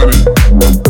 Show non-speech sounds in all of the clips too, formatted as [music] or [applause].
body.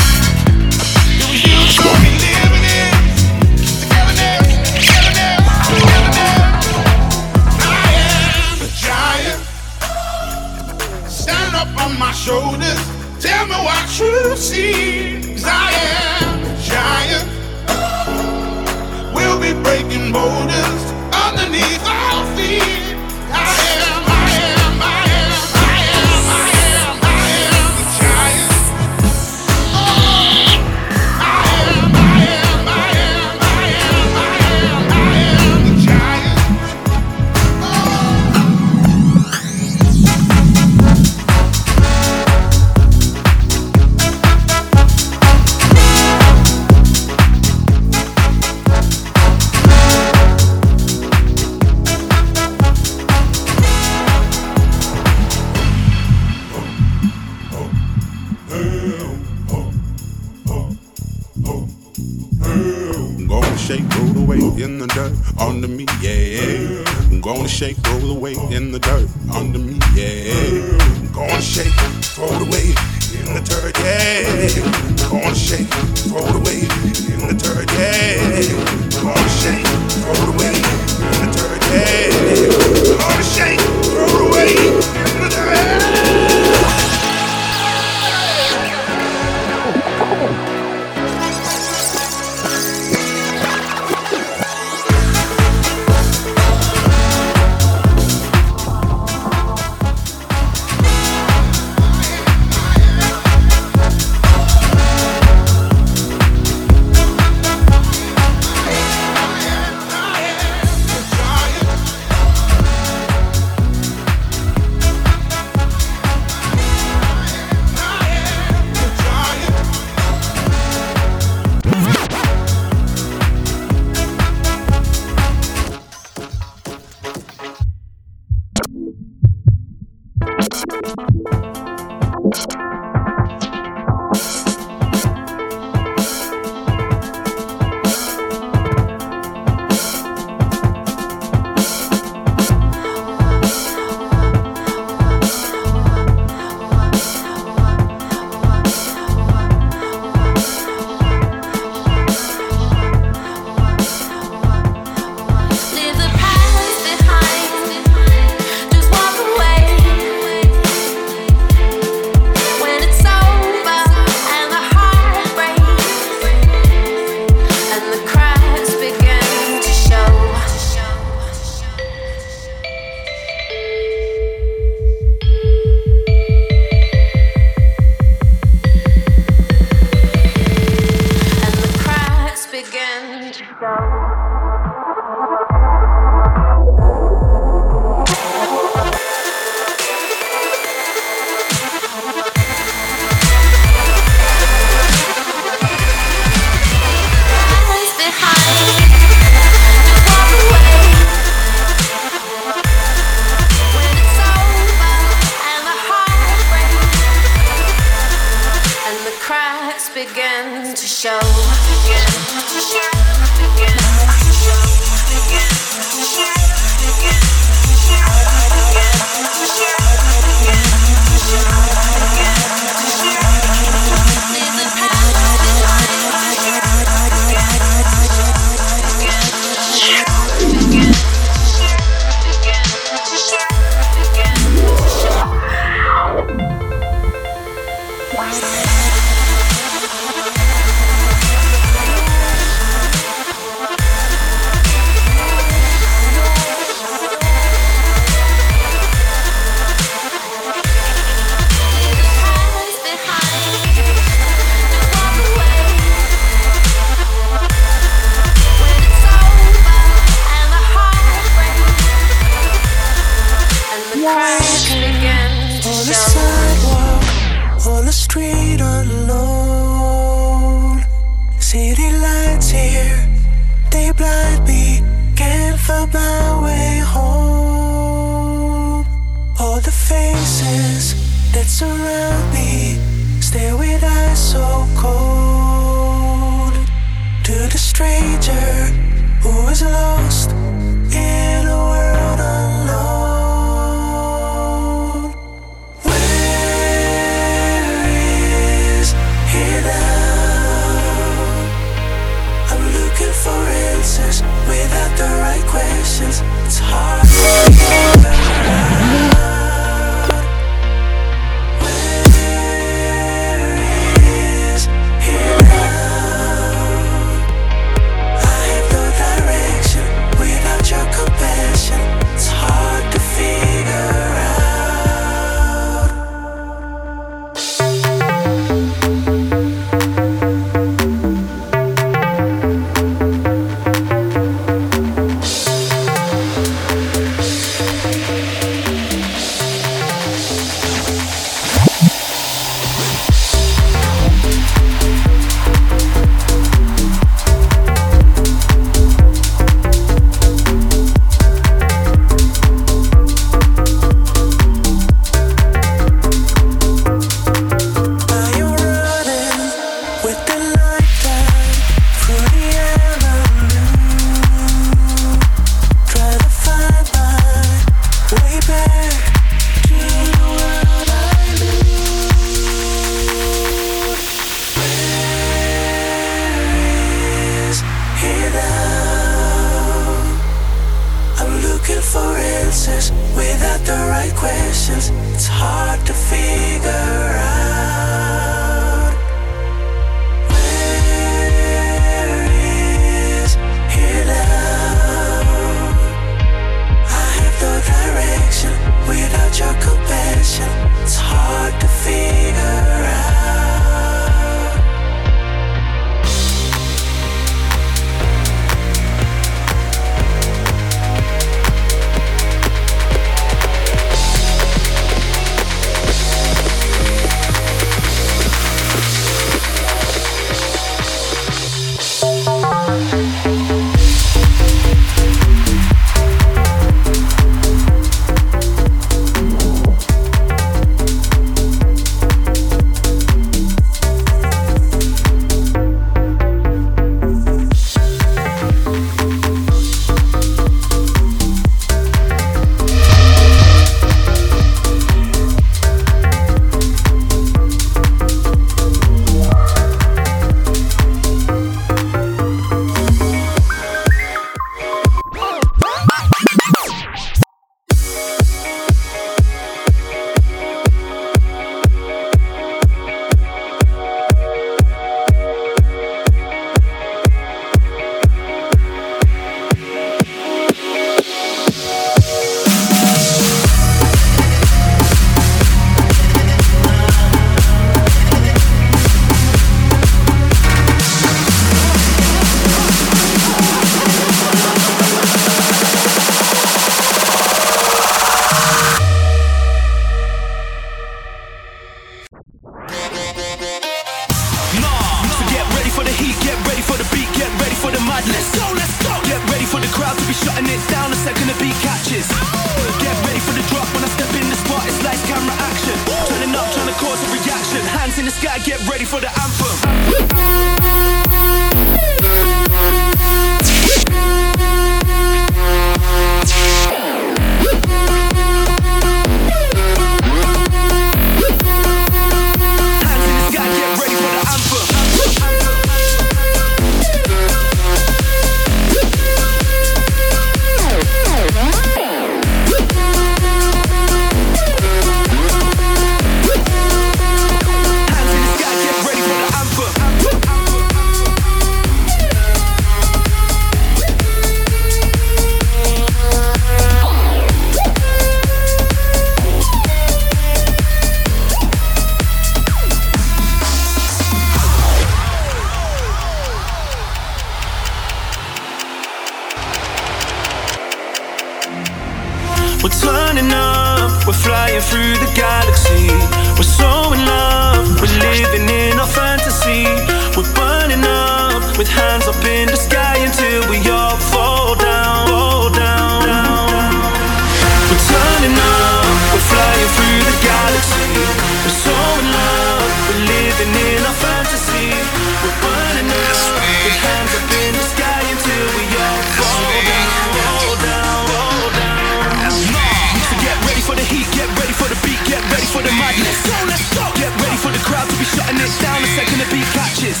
I the beat catches.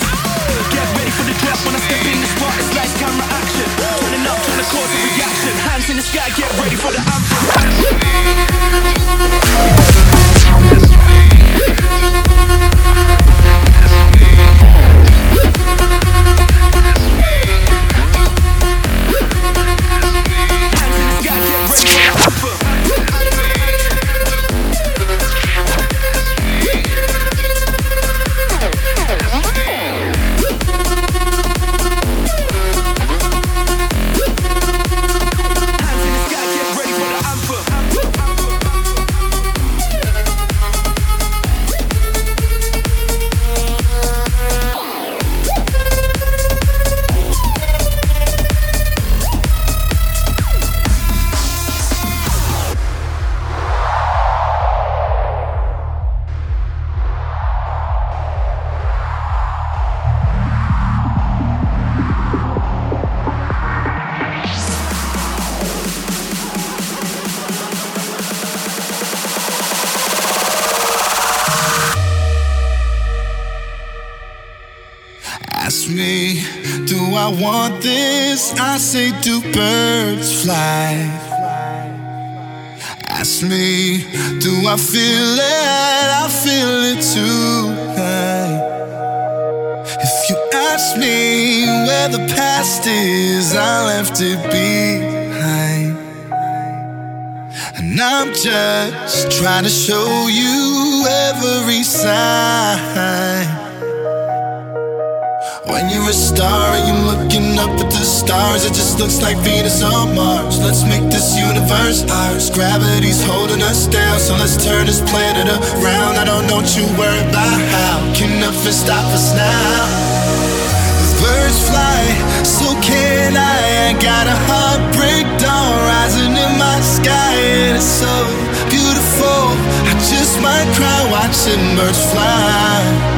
Get ready for the drop when I step in the spot. It's like camera action. Turning up, trying to cause a reaction. Hands in the sky, get ready for the anthem. When you're a star you're looking up at the stars, it just looks like Venus on Mars. Let's make this universe ours. Gravity's holding us down, so let's turn this planet around. I don't know what you worry about how. Can nothing stop us now? birds fly, so can I. I got a heartbreak dawn rising in my sky, and it's so beautiful. I just might cry watching birds fly.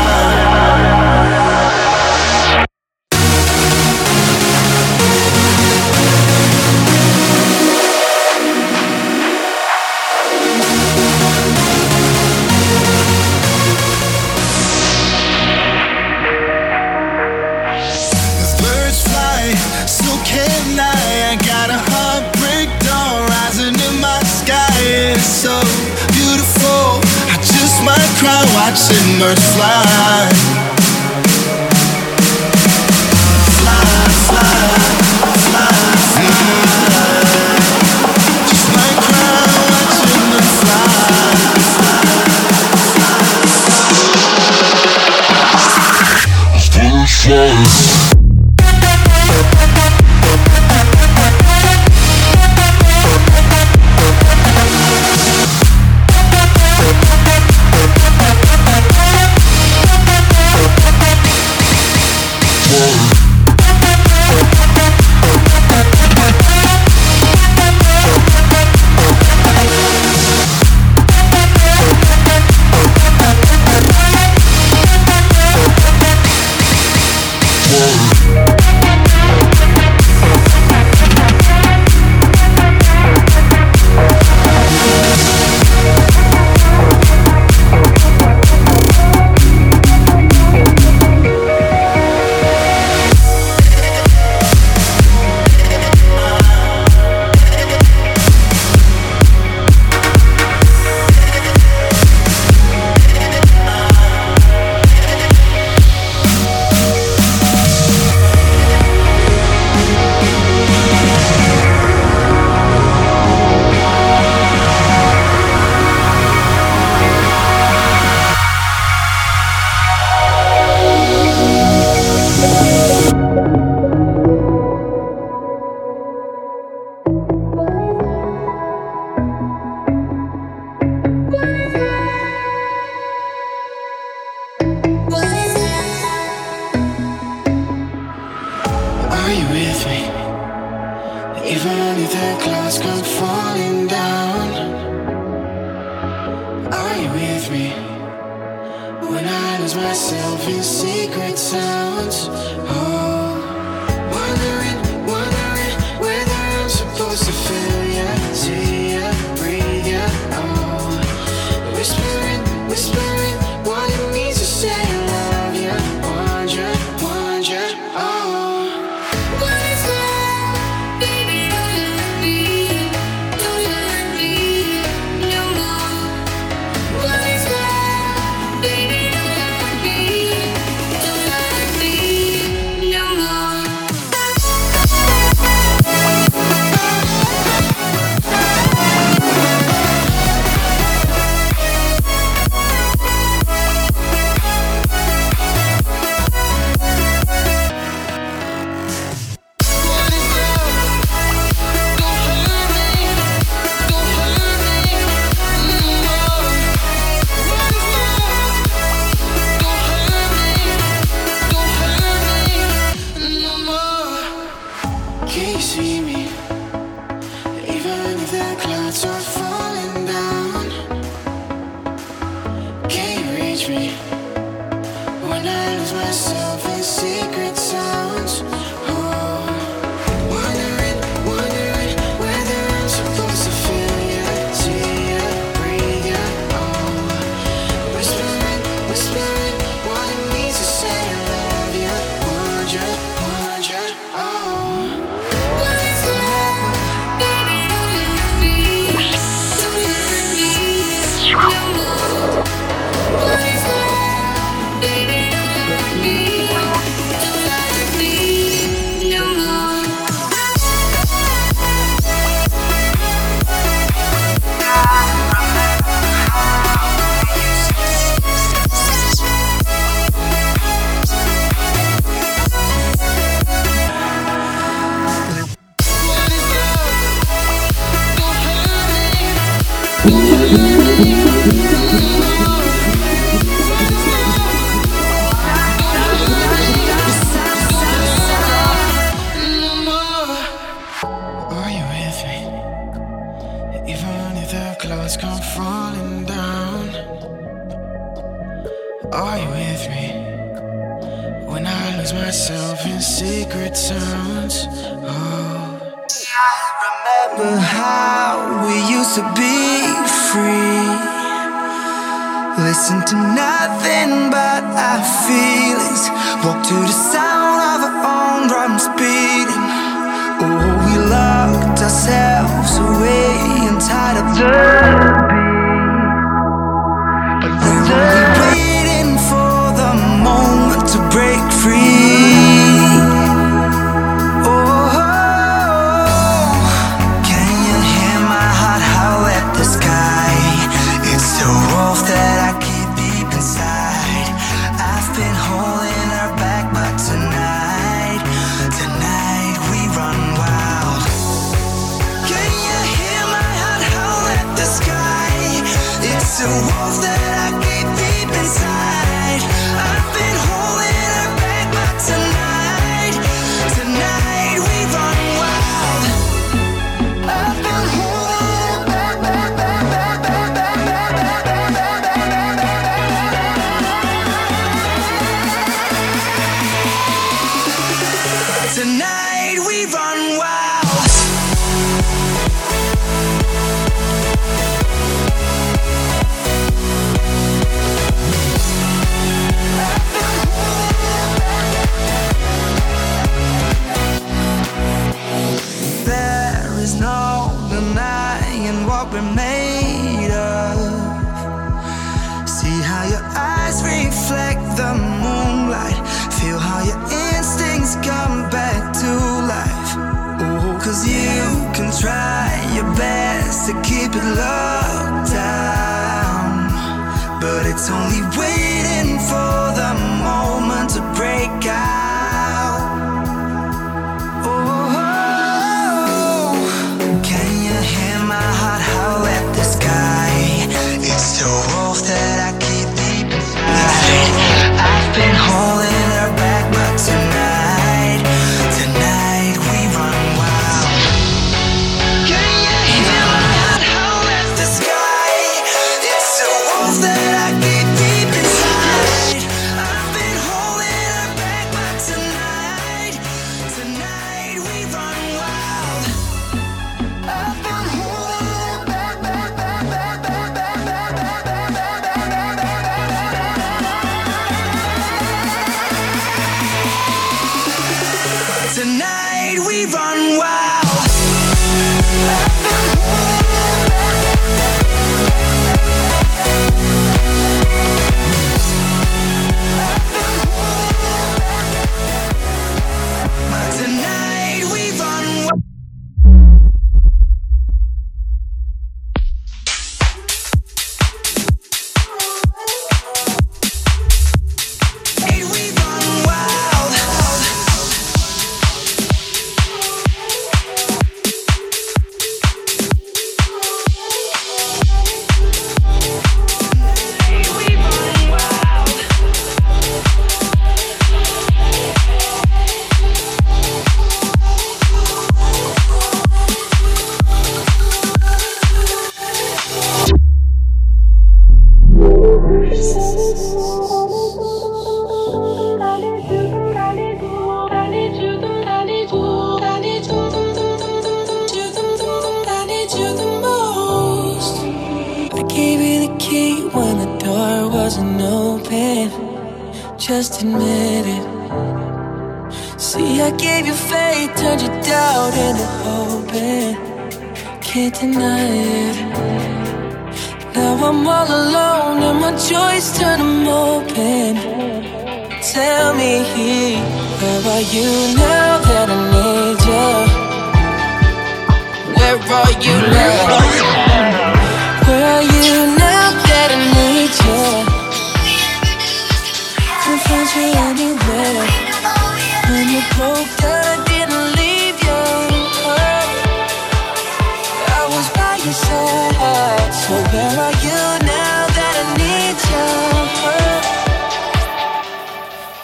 birds fly.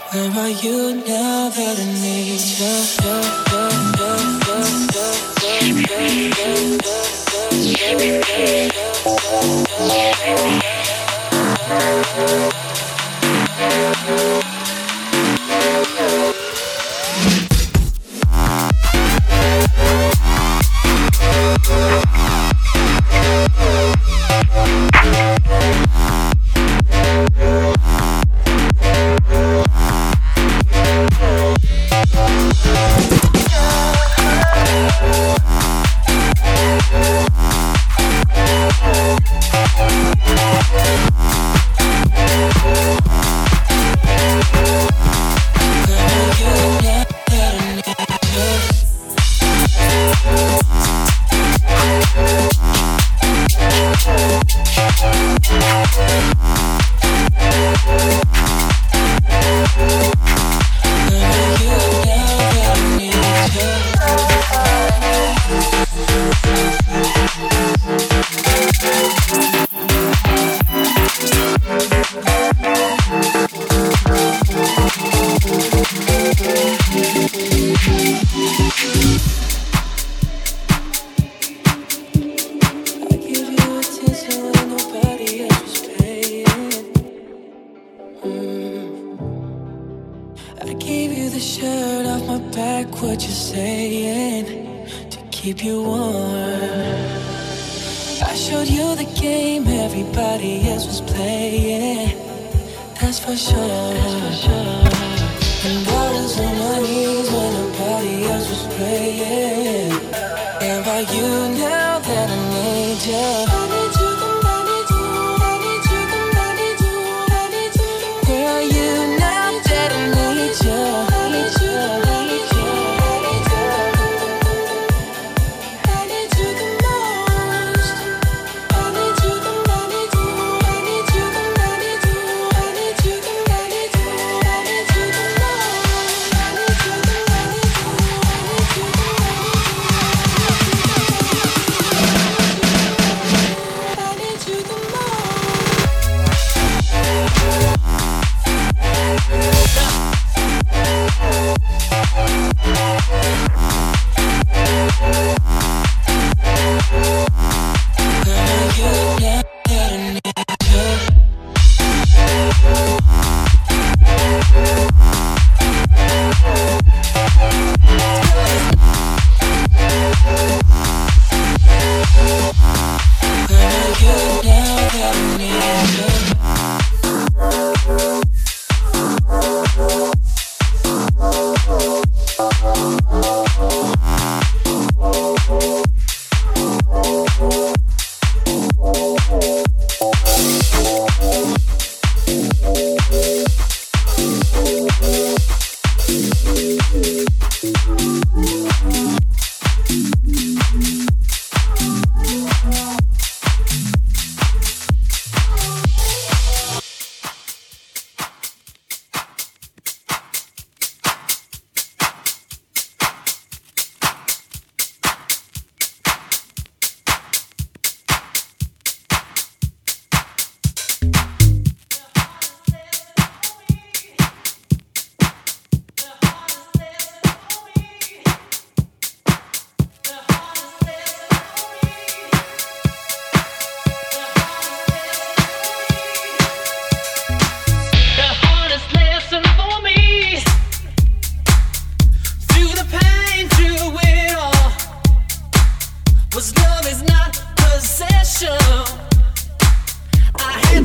Where are you now that I need you?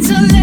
to live.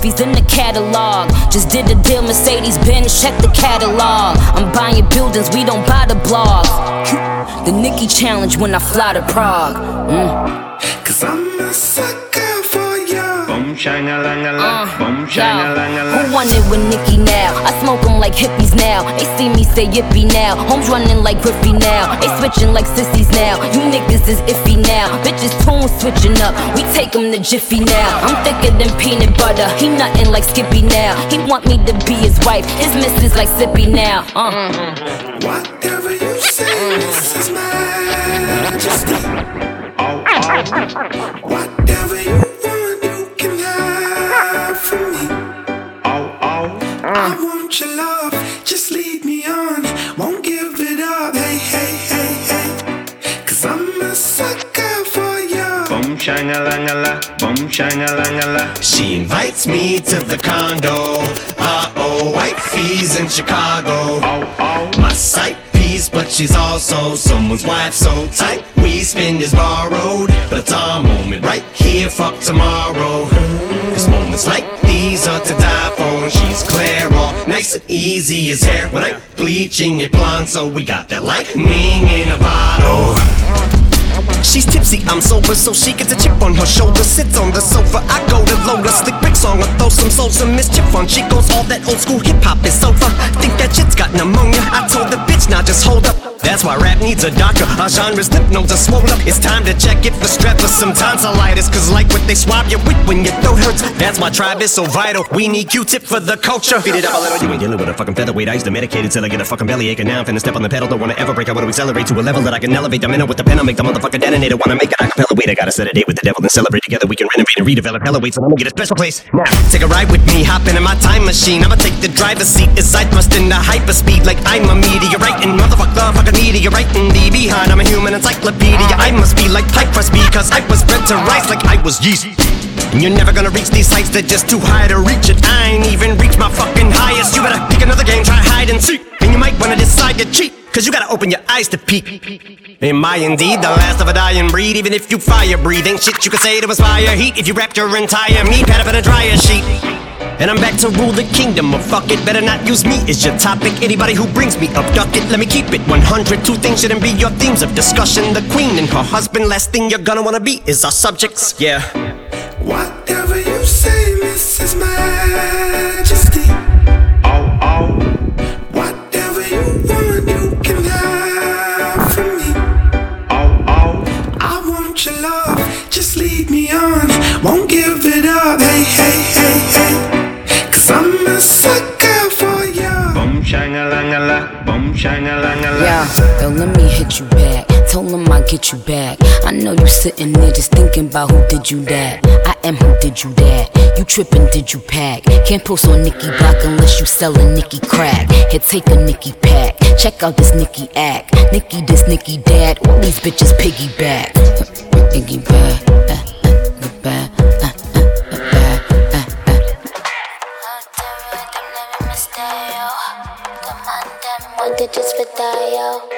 Trophies in the catalog. Just did a deal, Mercedes Benz, check the catalog. I'm buying buildings, we don't buy the blog. [laughs] The Nicki challenge when I fly to Prague. Mm. Cause I'm a sucker ya. Boom, shine a lang a Uh, lang. Boom, shine a lang Who lang. won it with Nicki now? I smoke 'em like hippies now. They see me say yippee now. Homes running like Griffey now. They switching like sissies now. You niggas is iffy now. Bitches tune switching up. We take 'em to Jiffy now. I'm thicker than peanut butter. He nothing like Skippy now. He want me to be his wife. His missus like Sippy now. Uh. Whatever you say, this is my majesty. Oh, oh, Whatever you want, you I want your love, just lead me on. Won't give it up, hey, hey, hey, hey. Cause I'm a sucker for ya. Boom, shine a lang a lang. Boom, shine a lang a lang. She invites me to the condo. Uh oh, white fees in Chicago. Oh, oh. My sight piece, but she's also someone's wife. So tight, we spend is borrowed. But it's our moment right here, fuck tomorrow. Cause moments like these are to die for. She's clear, all nice and easy as hair. When I'm bleaching it blonde, so we got that lightning in a bottle. She's tipsy, I'm sober, so she gets a chip on her shoulder. Sits on the sofa, I go to load a slick Rick song I throw some soul, some mischief on. She goes all that old school hip hop is over. Think that shit's got pneumonia. I told the bitch, now just hold up. That's why rap needs a doctor. Our genre's lip nodes are swollen up. It's time to check if the strep or some tonsillitis. Cause like what they swab you with when your throat hurts. That's why tribe is so vital. We need Q-tip for the culture. Feed it up a little. You ain't dealing with a fucking featherweight. I used to medicate it till I get a fucking belly ache. And now I'm finna step on the pedal. Don't wanna ever break. I wanna accelerate to a level that I can elevate. In it with the pen. I'll make the motherfucker detonator. Wanna make it acapella. Wait, I gotta set a date with the devil and celebrate together. We can renovate and redevelop hella weights. And I'm gonna get a special place. Now, take a ride with me. Hop into my time machine. I'ma take the driver's seat as I thrust into hyperspeed like I'm a meteorite. And motherfucker, fucking meteorite in the behind. I'm a human encyclopedia. I must be like pipe crust because I was bred to rise like I was yeast. And you're never gonna reach these heights, they're just too high to reach it. I ain't even reached my fucking highest. You better pick another game, try hide and seek. And you might wanna decide to cheat, cause you gotta open your eyes to peek. Am I indeed the last of a dying breed? Even if you fire breathe, ain't shit you can say to inspire heat. If you wrapped your entire meat pad up in a dryer sheet. And I'm back to rule the kingdom of fuck it. Better not use me as your topic. Anybody who brings me up, duck it. Let me keep it 100. Two things shouldn't be your themes of discussion. The queen and her husband. Last thing you're gonna wanna be is our subjects. Yeah. Whatever you say, Mrs. Majesty. Yeah, yo, let me hit you back. Told him I get you back. I know you sitting there just thinking about who did you that. I am who did you that. You tripping, did you pack? Can't post on Nicki Block unless you sellin' Nicki crack. Here, take a Nicki pack. Check out this Nicki act. Nicki this, Nicki dad. All these bitches piggyback. [laughs] Piggyback. Uh, uh.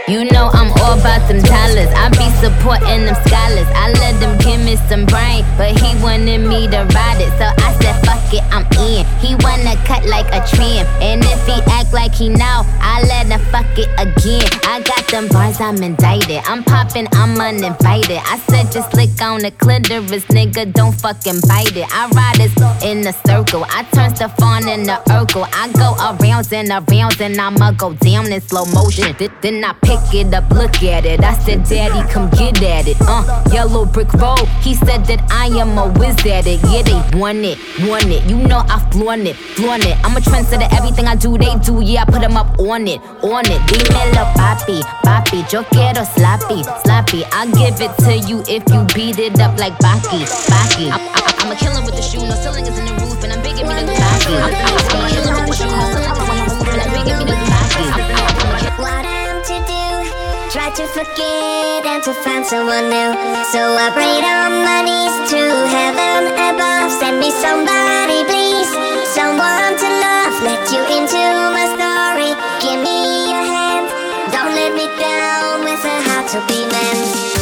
You know I'm all about them dollars. I be supporting them scholars. I let them give me some brain, but he wanted me to ride it. So I said, fuck it, I'm in. He wanna cut like a trim. And if he act like he know, I let him fuck it again. I got them bars, I'm indicted. I'm popping, I'm uninvited. I said, just lick on the clitoris, nigga, don't fucking bite it. I ride it in a circle. I turn stuff on in the Urkel. I go arounds and arounds and I'ma go down in slow motion. Th- I pick it up, look at it. I said, Daddy, come get at it. Uh, yellow brick road. He said that I am a whiz at it. Yeah, they want it, want it. You know I flaunt it, flaunt it. I'm a trendsetter. Everything I do, they do. Yeah, I put them up on it, on it. Dímelo, papi, papi. Yo quiero sloppy, sloppy. I'll give it to you if you beat it up like Baki, Baki. I'm, I'm, a killer with the shoe. No ceiling is in the roof, and I'm big. Me the Baki. I'm, a killer with the shoe. No ceiling is in the roof, and I'm big. Me the Baki. I'm, I'm, a do, Try to forget and to find someone new. So I prayed on my knees to heaven above. Send me somebody, please. Someone to love. Let you into my story. Give me a hand. Don't let me down with a heart to be mend.